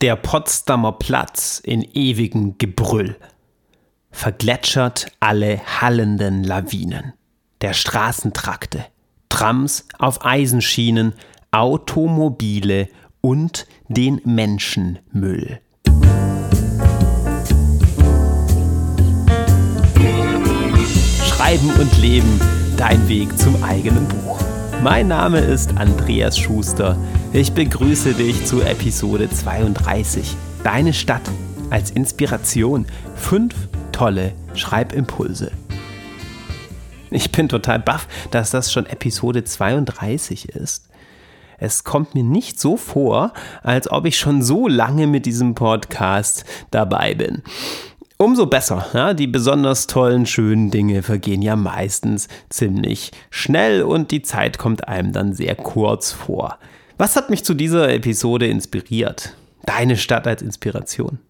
Der Potsdamer Platz in ewigem Gebrüll vergletschert alle hallenden Lawinen der Straßentrakte, Trams auf Eisenschienen, Automobile und den Menschenmüll. Schreiben und Leben, dein Weg zum eigenen Buch. Mein Name ist Andreas Schuster. Ich begrüße dich zu Episode 32. Deine Stadt als Inspiration. Fünf tolle Schreibimpulse. Ich bin total baff, dass das schon Episode 32 ist. Es kommt mir nicht so vor, als ob ich schon so lange mit diesem Podcast dabei bin. Umso besser. Ja, die besonders tollen, schönen Dinge vergehen ja meistens ziemlich schnell und die Zeit kommt einem dann sehr kurz vor. Was hat mich zu dieser Episode inspiriert? Deine Stadt als Inspiration.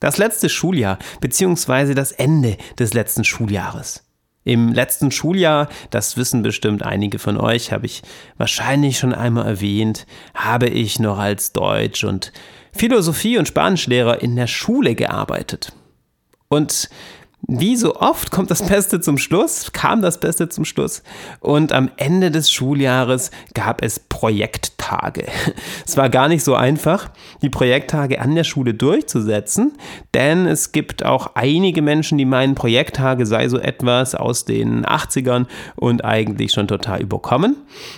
Das letzte Schuljahr, beziehungsweise das Ende des letzten Schuljahres. Im letzten Schuljahr, das wissen bestimmt einige von euch, habe ich wahrscheinlich schon einmal erwähnt, habe ich noch als Deutsch- und Philosophie- und Spanischlehrer in der Schule gearbeitet. Und wie so oft kommt das Beste zum Schluss, kam das Beste zum Schluss. Und am Ende des Schuljahres gab es Projekttage. Es war gar nicht so einfach, die Projekttage an der Schule durchzusetzen, denn es gibt auch einige Menschen, die meinen, Projekttage sei so etwas aus den 80ern und eigentlich schon total überkommen.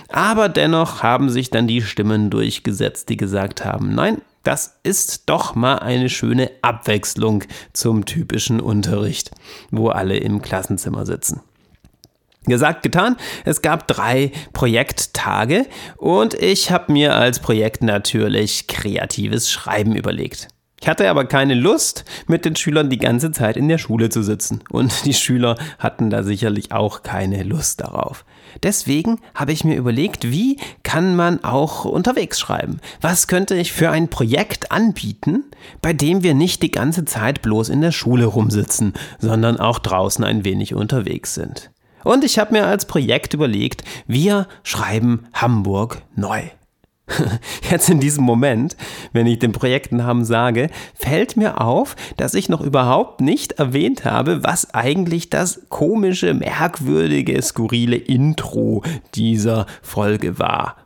Aber dennoch haben sich dann die Stimmen durchgesetzt, die gesagt haben, nein, das ist doch mal eine schöne Abwechslung zum typischen Unterricht, wo alle im Klassenzimmer sitzen. Gesagt, getan. Es gab drei Projekttage und ich habe mir als Projekt natürlich kreatives Schreiben überlegt. Ich hatte aber keine Lust, mit den Schülern die ganze Zeit in der Schule zu sitzen. Und die Schüler hatten da sicherlich auch keine Lust darauf. Deswegen habe ich mir überlegt, wie kann man auch unterwegs schreiben? Was könnte ich für ein Projekt anbieten, bei dem wir nicht die ganze Zeit bloß in der Schule rumsitzen, sondern auch draußen ein wenig unterwegs sind? Und ich habe mir als Projekt überlegt, wir schreiben Hamburg neu. Jetzt in diesem Moment, wenn ich den Projektnamen sage, fällt mir auf, dass ich noch überhaupt nicht erwähnt habe, was eigentlich das komische, merkwürdige, skurrile Intro dieser Folge war.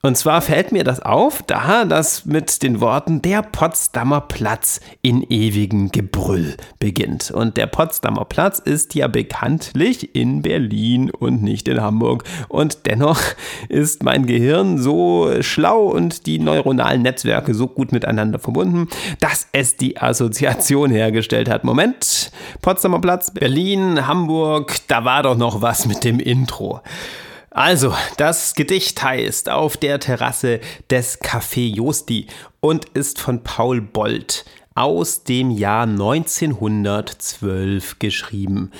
Und zwar fällt mir das auf, da das mit den Worten der Potsdamer Platz in ewigem Gebrüll beginnt. Und der Potsdamer Platz ist ja bekanntlich in Berlin und nicht in Hamburg. Und dennoch ist mein Gehirn so schlau und die neuronalen Netzwerke so gut miteinander verbunden, dass es die Assoziation hergestellt hat. Moment, Potsdamer Platz, Berlin, Hamburg, da war doch noch was mit dem Intro. Also, das Gedicht heißt Auf der Terrasse des Café Josti und ist von Paul Bolt aus dem Jahr 1912 geschrieben.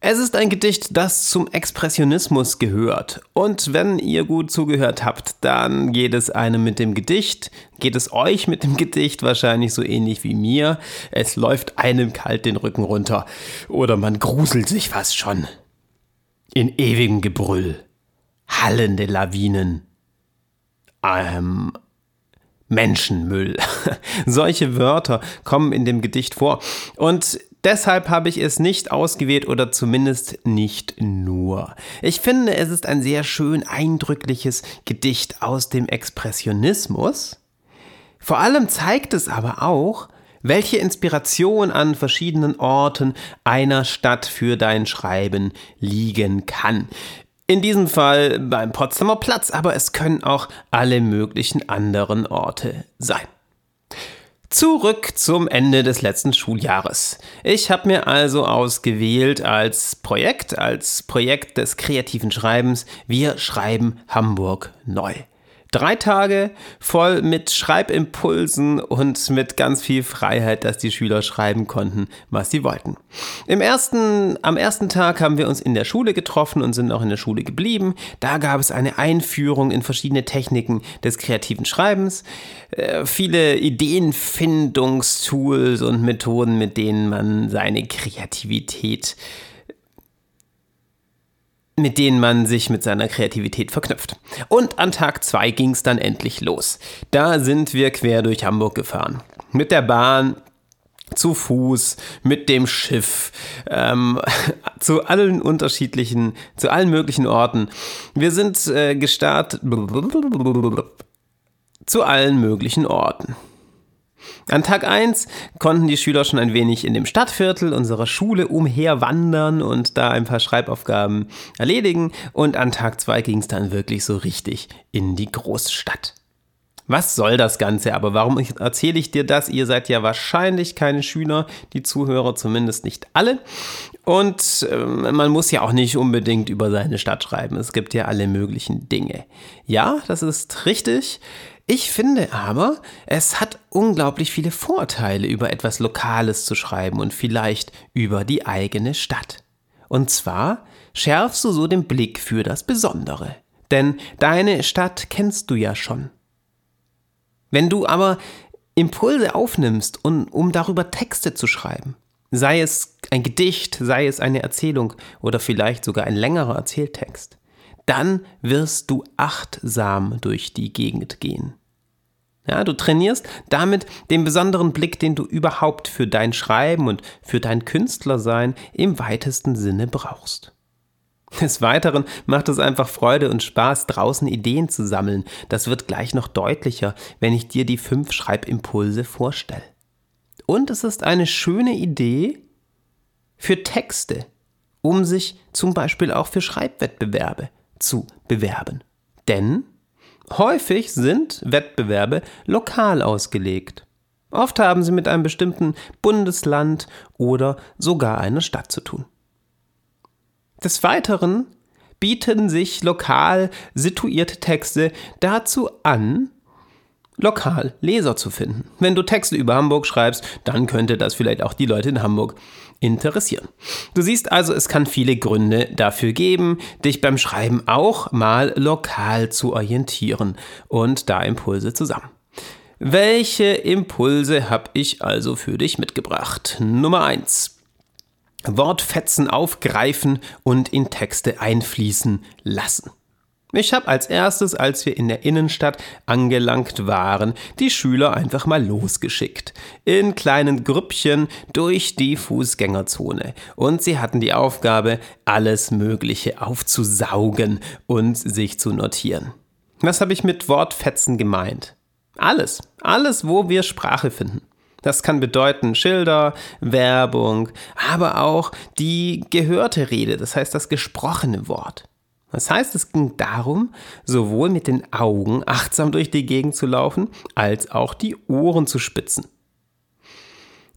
Es ist ein Gedicht, das zum Expressionismus gehört. Und wenn ihr gut zugehört habt, dann geht es einem mit dem Gedicht, geht es euch mit dem Gedicht wahrscheinlich so ähnlich wie mir. Es läuft einem kalt den Rücken runter. Oder man gruselt sich fast schon. In ewigem Gebrüll hallende Lawinen, ähm, Menschenmüll. Solche Wörter kommen in dem Gedicht vor. Und deshalb habe ich es nicht ausgewählt oder zumindest nicht nur. Ich finde, es ist ein sehr schön eindrückliches Gedicht aus dem Expressionismus. Vor allem zeigt es aber auch, welche Inspiration an verschiedenen Orten einer Stadt für dein Schreiben liegen kann. In diesem Fall beim Potsdamer Platz, aber es können auch alle möglichen anderen Orte sein. Zurück zum Ende des letzten Schuljahres. Ich habe mir also ausgewählt als Projekt, als Projekt des kreativen Schreibens, wir schreiben Hamburg neu. Drei Tage voll mit Schreibimpulsen und mit ganz viel Freiheit, dass die Schüler schreiben konnten, was sie wollten. Im ersten, am ersten Tag haben wir uns in der Schule getroffen und sind auch in der Schule geblieben. Da gab es eine Einführung in verschiedene Techniken des kreativen Schreibens, äh, viele Ideenfindungstools und Methoden, mit denen man seine Kreativität mit denen man sich mit seiner Kreativität verknüpft. Und an Tag 2 ging es dann endlich los. Da sind wir quer durch Hamburg gefahren. Mit der Bahn, zu Fuß, mit dem Schiff, ähm, zu allen unterschiedlichen, zu allen möglichen Orten. Wir sind äh, gestartet zu allen möglichen Orten. An Tag 1 konnten die Schüler schon ein wenig in dem Stadtviertel unserer Schule umherwandern und da ein paar Schreibaufgaben erledigen. Und an Tag 2 ging es dann wirklich so richtig in die Großstadt. Was soll das Ganze aber? Warum erzähle ich dir das? Ihr seid ja wahrscheinlich keine Schüler, die Zuhörer zumindest nicht alle. Und äh, man muss ja auch nicht unbedingt über seine Stadt schreiben. Es gibt ja alle möglichen Dinge. Ja, das ist richtig. Ich finde aber, es hat unglaublich viele Vorteile, über etwas Lokales zu schreiben und vielleicht über die eigene Stadt. Und zwar schärfst du so den Blick für das Besondere. Denn deine Stadt kennst du ja schon. Wenn du aber Impulse aufnimmst, um, um darüber Texte zu schreiben, sei es ein Gedicht, sei es eine Erzählung oder vielleicht sogar ein längerer Erzähltext, dann wirst du achtsam durch die Gegend gehen. Ja, du trainierst damit den besonderen Blick, den du überhaupt für dein Schreiben und für dein Künstlersein im weitesten Sinne brauchst. Des Weiteren macht es einfach Freude und Spaß, draußen Ideen zu sammeln. Das wird gleich noch deutlicher, wenn ich dir die fünf Schreibimpulse vorstelle. Und es ist eine schöne Idee für Texte, um sich zum Beispiel auch für Schreibwettbewerbe zu bewerben. Denn häufig sind Wettbewerbe lokal ausgelegt. Oft haben sie mit einem bestimmten Bundesland oder sogar einer Stadt zu tun. Des Weiteren bieten sich lokal situierte Texte dazu an, lokal Leser zu finden. Wenn du Texte über Hamburg schreibst, dann könnte das vielleicht auch die Leute in Hamburg interessieren. Du siehst also, es kann viele Gründe dafür geben, dich beim Schreiben auch mal lokal zu orientieren und da Impulse zusammen. Welche Impulse habe ich also für dich mitgebracht? Nummer 1. Wortfetzen aufgreifen und in Texte einfließen lassen. Ich habe als erstes, als wir in der Innenstadt angelangt waren, die Schüler einfach mal losgeschickt. In kleinen Grüppchen durch die Fußgängerzone. Und sie hatten die Aufgabe, alles Mögliche aufzusaugen und sich zu notieren. Was habe ich mit Wortfetzen gemeint? Alles. Alles, wo wir Sprache finden. Das kann bedeuten Schilder, Werbung, aber auch die gehörte Rede, das heißt das gesprochene Wort. Das heißt, es ging darum, sowohl mit den Augen achtsam durch die Gegend zu laufen, als auch die Ohren zu spitzen.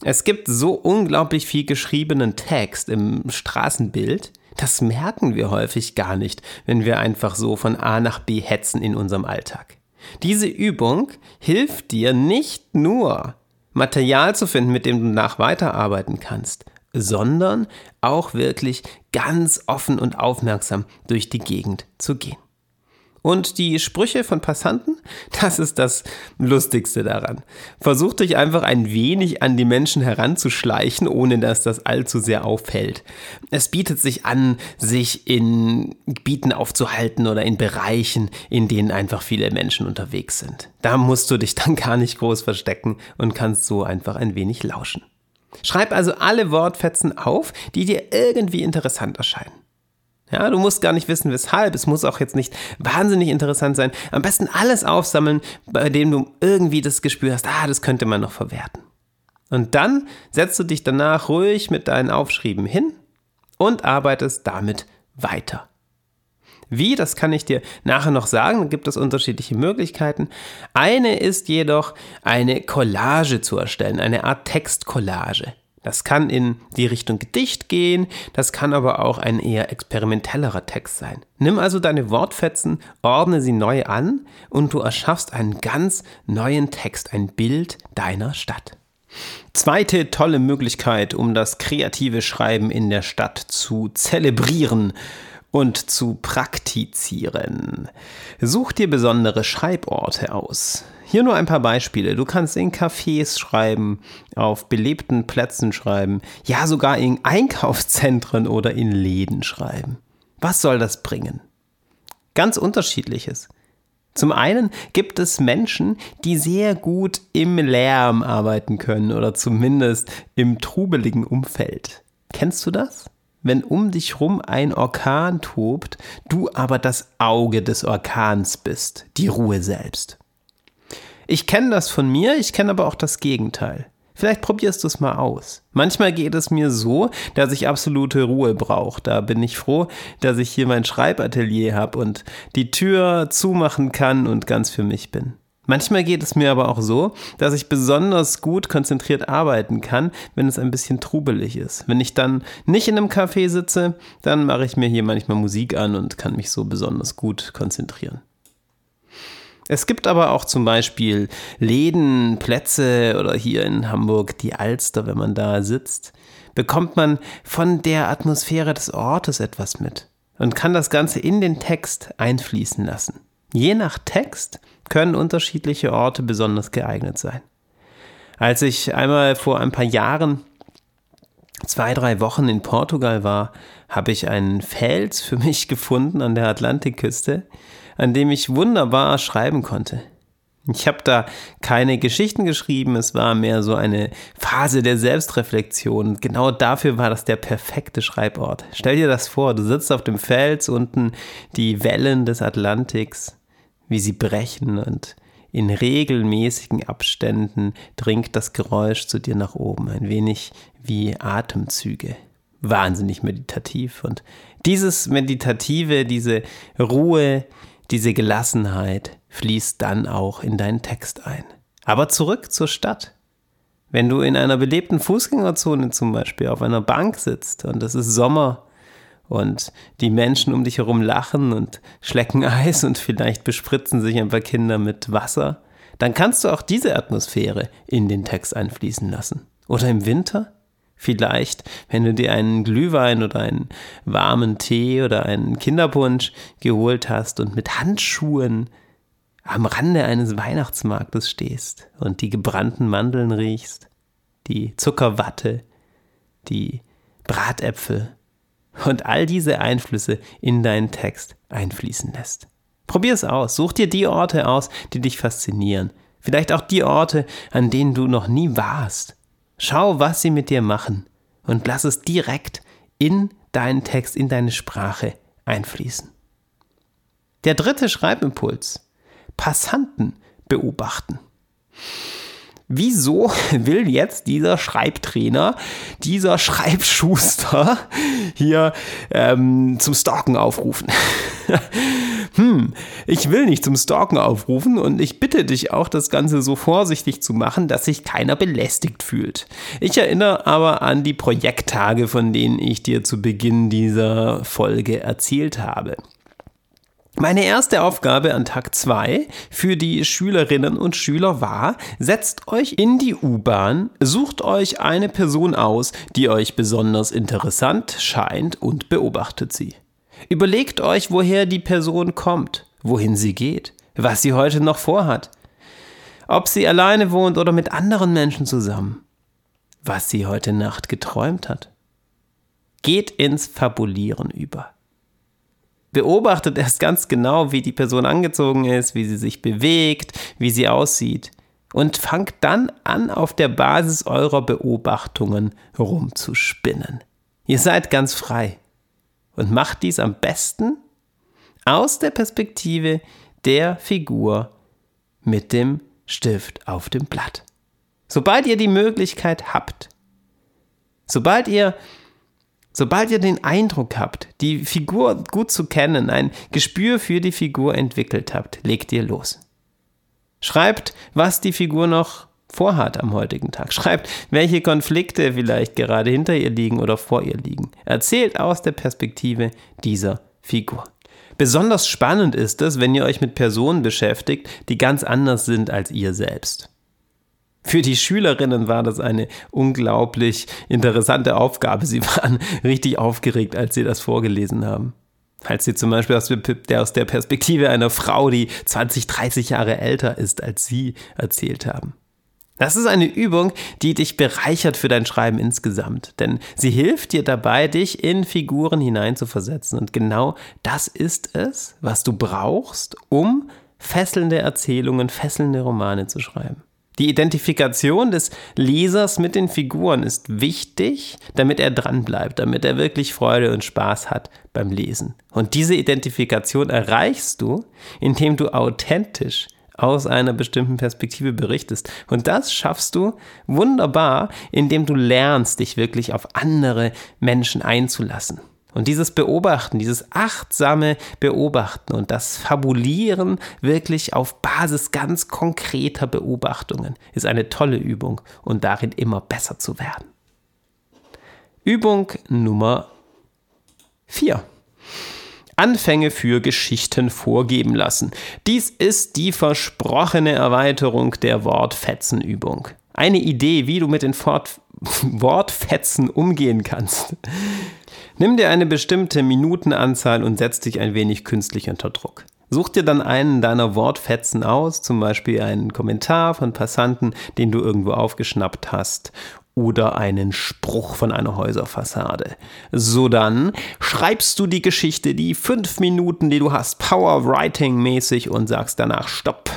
Es gibt so unglaublich viel geschriebenen Text im Straßenbild, das merken wir häufig gar nicht, wenn wir einfach so von A nach B hetzen in unserem Alltag. Diese Übung hilft dir nicht nur, Material zu finden, mit dem du nach weiterarbeiten kannst, sondern auch wirklich ganz offen und aufmerksam durch die Gegend zu gehen. Und die Sprüche von Passanten, das ist das Lustigste daran. Versuch dich einfach ein wenig an die Menschen heranzuschleichen, ohne dass das allzu sehr auffällt. Es bietet sich an, sich in Gebieten aufzuhalten oder in Bereichen, in denen einfach viele Menschen unterwegs sind. Da musst du dich dann gar nicht groß verstecken und kannst so einfach ein wenig lauschen. Schreib also alle Wortfetzen auf, die dir irgendwie interessant erscheinen. Ja, du musst gar nicht wissen, weshalb. Es muss auch jetzt nicht wahnsinnig interessant sein. Am besten alles aufsammeln, bei dem du irgendwie das Gespür hast, ah, das könnte man noch verwerten. Und dann setzt du dich danach ruhig mit deinen Aufschrieben hin und arbeitest damit weiter. Wie, das kann ich dir nachher noch sagen, da gibt es unterschiedliche Möglichkeiten. Eine ist jedoch, eine Collage zu erstellen, eine Art Textcollage. Das kann in die Richtung Gedicht gehen, das kann aber auch ein eher experimentellerer Text sein. Nimm also deine Wortfetzen, ordne sie neu an und du erschaffst einen ganz neuen Text, ein Bild deiner Stadt. Zweite tolle Möglichkeit, um das kreative Schreiben in der Stadt zu zelebrieren und zu praktizieren. Such dir besondere Schreiborte aus. Hier nur ein paar Beispiele. Du kannst in Cafés schreiben, auf belebten Plätzen schreiben, ja sogar in Einkaufszentren oder in Läden schreiben. Was soll das bringen? Ganz unterschiedliches. Zum einen gibt es Menschen, die sehr gut im Lärm arbeiten können oder zumindest im trubeligen Umfeld. Kennst du das? Wenn um dich rum ein Orkan tobt, du aber das Auge des Orkans bist, die Ruhe selbst. Ich kenne das von mir, ich kenne aber auch das Gegenteil. Vielleicht probierst du es mal aus. Manchmal geht es mir so, dass ich absolute Ruhe brauche. Da bin ich froh, dass ich hier mein Schreibatelier habe und die Tür zumachen kann und ganz für mich bin. Manchmal geht es mir aber auch so, dass ich besonders gut konzentriert arbeiten kann, wenn es ein bisschen trubelig ist. Wenn ich dann nicht in einem Café sitze, dann mache ich mir hier manchmal Musik an und kann mich so besonders gut konzentrieren. Es gibt aber auch zum Beispiel Läden, Plätze oder hier in Hamburg die Alster, wenn man da sitzt, bekommt man von der Atmosphäre des Ortes etwas mit und kann das Ganze in den Text einfließen lassen. Je nach Text können unterschiedliche Orte besonders geeignet sein. Als ich einmal vor ein paar Jahren zwei, drei Wochen in Portugal war, habe ich einen Fels für mich gefunden an der Atlantikküste, an dem ich wunderbar schreiben konnte. Ich habe da keine Geschichten geschrieben, es war mehr so eine Phase der Selbstreflexion. Genau dafür war das der perfekte Schreibort. Stell dir das vor, du sitzt auf dem Fels, unten die Wellen des Atlantiks, wie sie brechen und in regelmäßigen Abständen dringt das Geräusch zu dir nach oben, ein wenig wie Atemzüge. Wahnsinnig meditativ. Und dieses Meditative, diese Ruhe, diese Gelassenheit fließt dann auch in deinen Text ein. Aber zurück zur Stadt. Wenn du in einer belebten Fußgängerzone zum Beispiel auf einer Bank sitzt und es ist Sommer und die Menschen um dich herum lachen und schlecken Eis und vielleicht bespritzen sich ein paar Kinder mit Wasser, dann kannst du auch diese Atmosphäre in den Text einfließen lassen. Oder im Winter? Vielleicht, wenn du dir einen Glühwein oder einen warmen Tee oder einen Kinderpunsch geholt hast und mit Handschuhen am Rande eines Weihnachtsmarktes stehst und die gebrannten Mandeln riechst, die Zuckerwatte, die Bratäpfel und all diese Einflüsse in deinen Text einfließen lässt. Probier es aus, such dir die Orte aus, die dich faszinieren, vielleicht auch die Orte, an denen du noch nie warst Schau, was sie mit dir machen und lass es direkt in deinen Text, in deine Sprache einfließen. Der dritte Schreibimpuls. Passanten beobachten. Wieso will jetzt dieser Schreibtrainer, dieser Schreibschuster hier ähm, zum Stalken aufrufen? hm, ich will nicht zum Stalken aufrufen und ich bitte dich auch, das Ganze so vorsichtig zu machen, dass sich keiner belästigt fühlt. Ich erinnere aber an die Projekttage, von denen ich dir zu Beginn dieser Folge erzählt habe. Meine erste Aufgabe an Tag 2 für die Schülerinnen und Schüler war, setzt euch in die U-Bahn, sucht euch eine Person aus, die euch besonders interessant scheint und beobachtet sie. Überlegt euch, woher die Person kommt, wohin sie geht, was sie heute noch vorhat, ob sie alleine wohnt oder mit anderen Menschen zusammen, was sie heute Nacht geträumt hat. Geht ins Fabulieren über. Beobachtet erst ganz genau, wie die Person angezogen ist, wie sie sich bewegt, wie sie aussieht und fangt dann an, auf der Basis eurer Beobachtungen rumzuspinnen. Ihr seid ganz frei und macht dies am besten aus der Perspektive der Figur mit dem Stift auf dem Blatt. Sobald ihr die Möglichkeit habt, sobald ihr Sobald ihr den Eindruck habt, die Figur gut zu kennen, ein Gespür für die Figur entwickelt habt, legt ihr los. Schreibt, was die Figur noch vorhat am heutigen Tag. Schreibt, welche Konflikte vielleicht gerade hinter ihr liegen oder vor ihr liegen. Erzählt aus der Perspektive dieser Figur. Besonders spannend ist es, wenn ihr euch mit Personen beschäftigt, die ganz anders sind als ihr selbst. Für die Schülerinnen war das eine unglaublich interessante Aufgabe. Sie waren richtig aufgeregt, als sie das vorgelesen haben. Als sie zum Beispiel aus der Perspektive einer Frau, die 20, 30 Jahre älter ist als sie, erzählt haben. Das ist eine Übung, die dich bereichert für dein Schreiben insgesamt, denn sie hilft dir dabei, dich in Figuren hineinzuversetzen. Und genau das ist es, was du brauchst, um fesselnde Erzählungen, fesselnde Romane zu schreiben. Die Identifikation des Lesers mit den Figuren ist wichtig, damit er dranbleibt, damit er wirklich Freude und Spaß hat beim Lesen. Und diese Identifikation erreichst du, indem du authentisch aus einer bestimmten Perspektive berichtest. Und das schaffst du wunderbar, indem du lernst, dich wirklich auf andere Menschen einzulassen. Und dieses Beobachten, dieses achtsame Beobachten und das Fabulieren wirklich auf Basis ganz konkreter Beobachtungen ist eine tolle Übung und darin immer besser zu werden. Übung Nummer 4. Anfänge für Geschichten vorgeben lassen. Dies ist die versprochene Erweiterung der Wortfetzenübung. Eine Idee, wie du mit den Fort Wortfetzen umgehen kannst. Nimm dir eine bestimmte Minutenanzahl und setz dich ein wenig künstlich unter Druck. Such dir dann einen deiner Wortfetzen aus, zum Beispiel einen Kommentar von Passanten, den du irgendwo aufgeschnappt hast, oder einen Spruch von einer Häuserfassade. So dann schreibst du die Geschichte, die fünf Minuten, die du hast, Power Writing mäßig und sagst danach Stopp.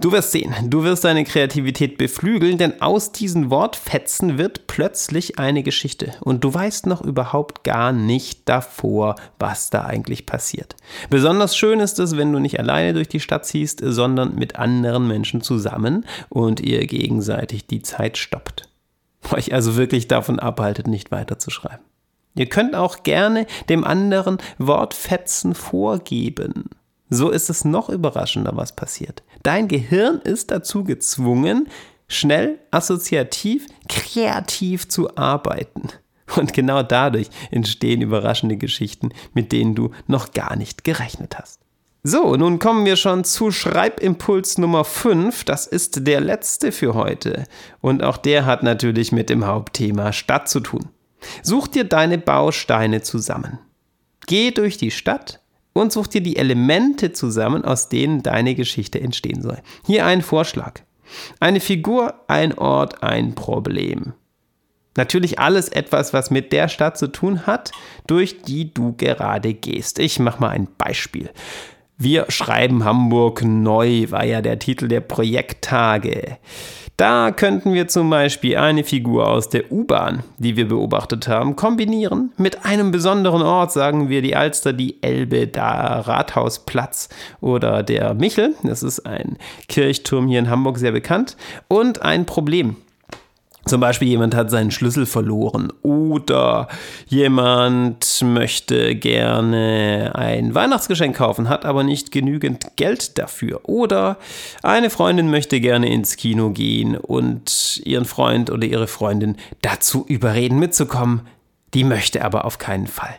Du wirst sehen, du wirst deine Kreativität beflügeln, denn aus diesen Wortfetzen wird plötzlich eine Geschichte und du weißt noch überhaupt gar nicht davor, was da eigentlich passiert. Besonders schön ist es, wenn du nicht alleine durch die Stadt ziehst, sondern mit anderen Menschen zusammen und ihr gegenseitig die Zeit stoppt. Euch also wirklich davon abhaltet, nicht weiterzuschreiben. Ihr könnt auch gerne dem anderen Wortfetzen vorgeben. So ist es noch überraschender, was passiert. Dein Gehirn ist dazu gezwungen, schnell, assoziativ, kreativ zu arbeiten. Und genau dadurch entstehen überraschende Geschichten, mit denen du noch gar nicht gerechnet hast. So, nun kommen wir schon zu Schreibimpuls Nummer 5. Das ist der letzte für heute. Und auch der hat natürlich mit dem Hauptthema Stadt zu tun. Such dir deine Bausteine zusammen. Geh durch die Stadt und such dir die Elemente zusammen, aus denen deine Geschichte entstehen soll. Hier ein Vorschlag. Eine Figur, ein Ort, ein Problem. Natürlich alles etwas, was mit der Stadt zu tun hat, durch die du gerade gehst. Ich mache mal ein Beispiel. Wir schreiben Hamburg neu, war ja der Titel der Projekttage. Da könnten wir zum Beispiel eine Figur aus der U-Bahn, die wir beobachtet haben, kombinieren mit einem besonderen Ort, sagen wir die Alster, die Elbe, da Rathausplatz oder der Michel, das ist ein Kirchturm hier in Hamburg sehr bekannt, und ein Problem. Zum Beispiel jemand hat seinen Schlüssel verloren oder jemand möchte gerne ein Weihnachtsgeschenk kaufen, hat aber nicht genügend Geld dafür. Oder eine Freundin möchte gerne ins Kino gehen und ihren Freund oder ihre Freundin dazu überreden mitzukommen. Die möchte aber auf keinen Fall.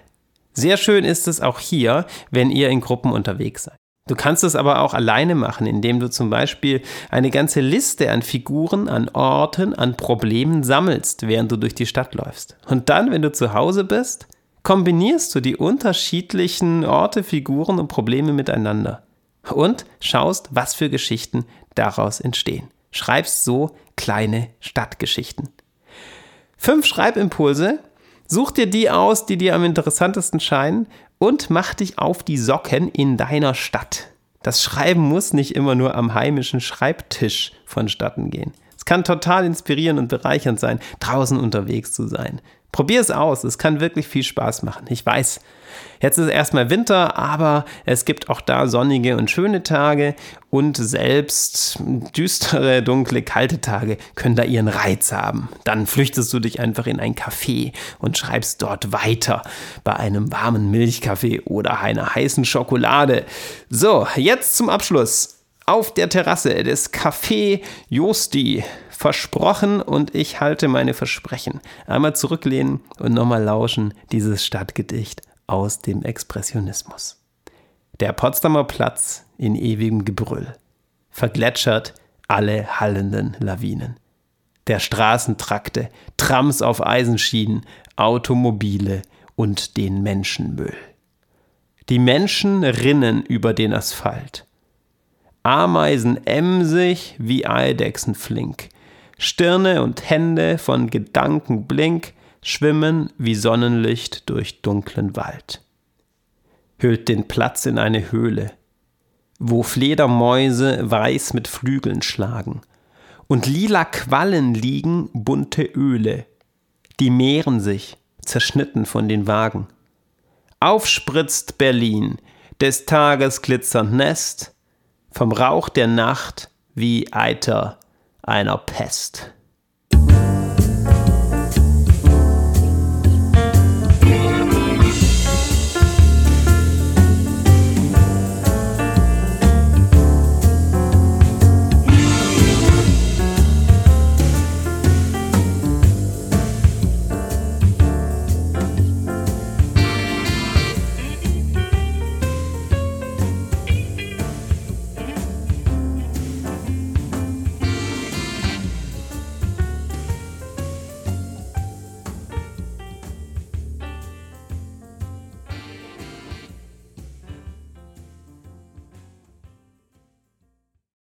Sehr schön ist es auch hier, wenn ihr in Gruppen unterwegs seid. Du kannst es aber auch alleine machen, indem du zum Beispiel eine ganze Liste an Figuren, an Orten, an Problemen sammelst, während du durch die Stadt läufst. Und dann, wenn du zu Hause bist, kombinierst du die unterschiedlichen Orte, Figuren und Probleme miteinander und schaust, was für Geschichten daraus entstehen. Schreibst so kleine Stadtgeschichten. Fünf Schreibimpulse. Such dir die aus, die dir am interessantesten scheinen und mach dich auf die Socken in deiner Stadt. Das Schreiben muss nicht immer nur am heimischen Schreibtisch vonstatten gehen. Es kann total inspirierend und bereichernd sein, draußen unterwegs zu sein. Probier es aus, es kann wirklich viel Spaß machen. Ich weiß, jetzt ist erstmal Winter, aber es gibt auch da sonnige und schöne Tage und selbst düstere, dunkle, kalte Tage können da ihren Reiz haben. Dann flüchtest du dich einfach in ein Café und schreibst dort weiter bei einem warmen Milchkaffee oder einer heißen Schokolade. So, jetzt zum Abschluss. Auf der Terrasse des Café Josti versprochen und ich halte meine Versprechen. Einmal zurücklehnen und nochmal lauschen, dieses Stadtgedicht aus dem Expressionismus. Der Potsdamer Platz in ewigem Gebrüll vergletschert alle hallenden Lawinen. Der Straßentrakte, Trams auf Eisenschienen, Automobile und den Menschenmüll. Die Menschen rinnen über den Asphalt. Ameisen emsig wie Eidechsen flink Stirne und Hände von Gedankenblink schwimmen wie Sonnenlicht durch dunklen Wald. Hüllt den Platz in eine Höhle, wo Fledermäuse weiß mit Flügeln schlagen und lila Quallen liegen bunte Öle, die mehren sich, zerschnitten von den Wagen. Aufspritzt Berlin, des Tages glitzernd Nest, vom Rauch der Nacht wie Eiter einer Pest.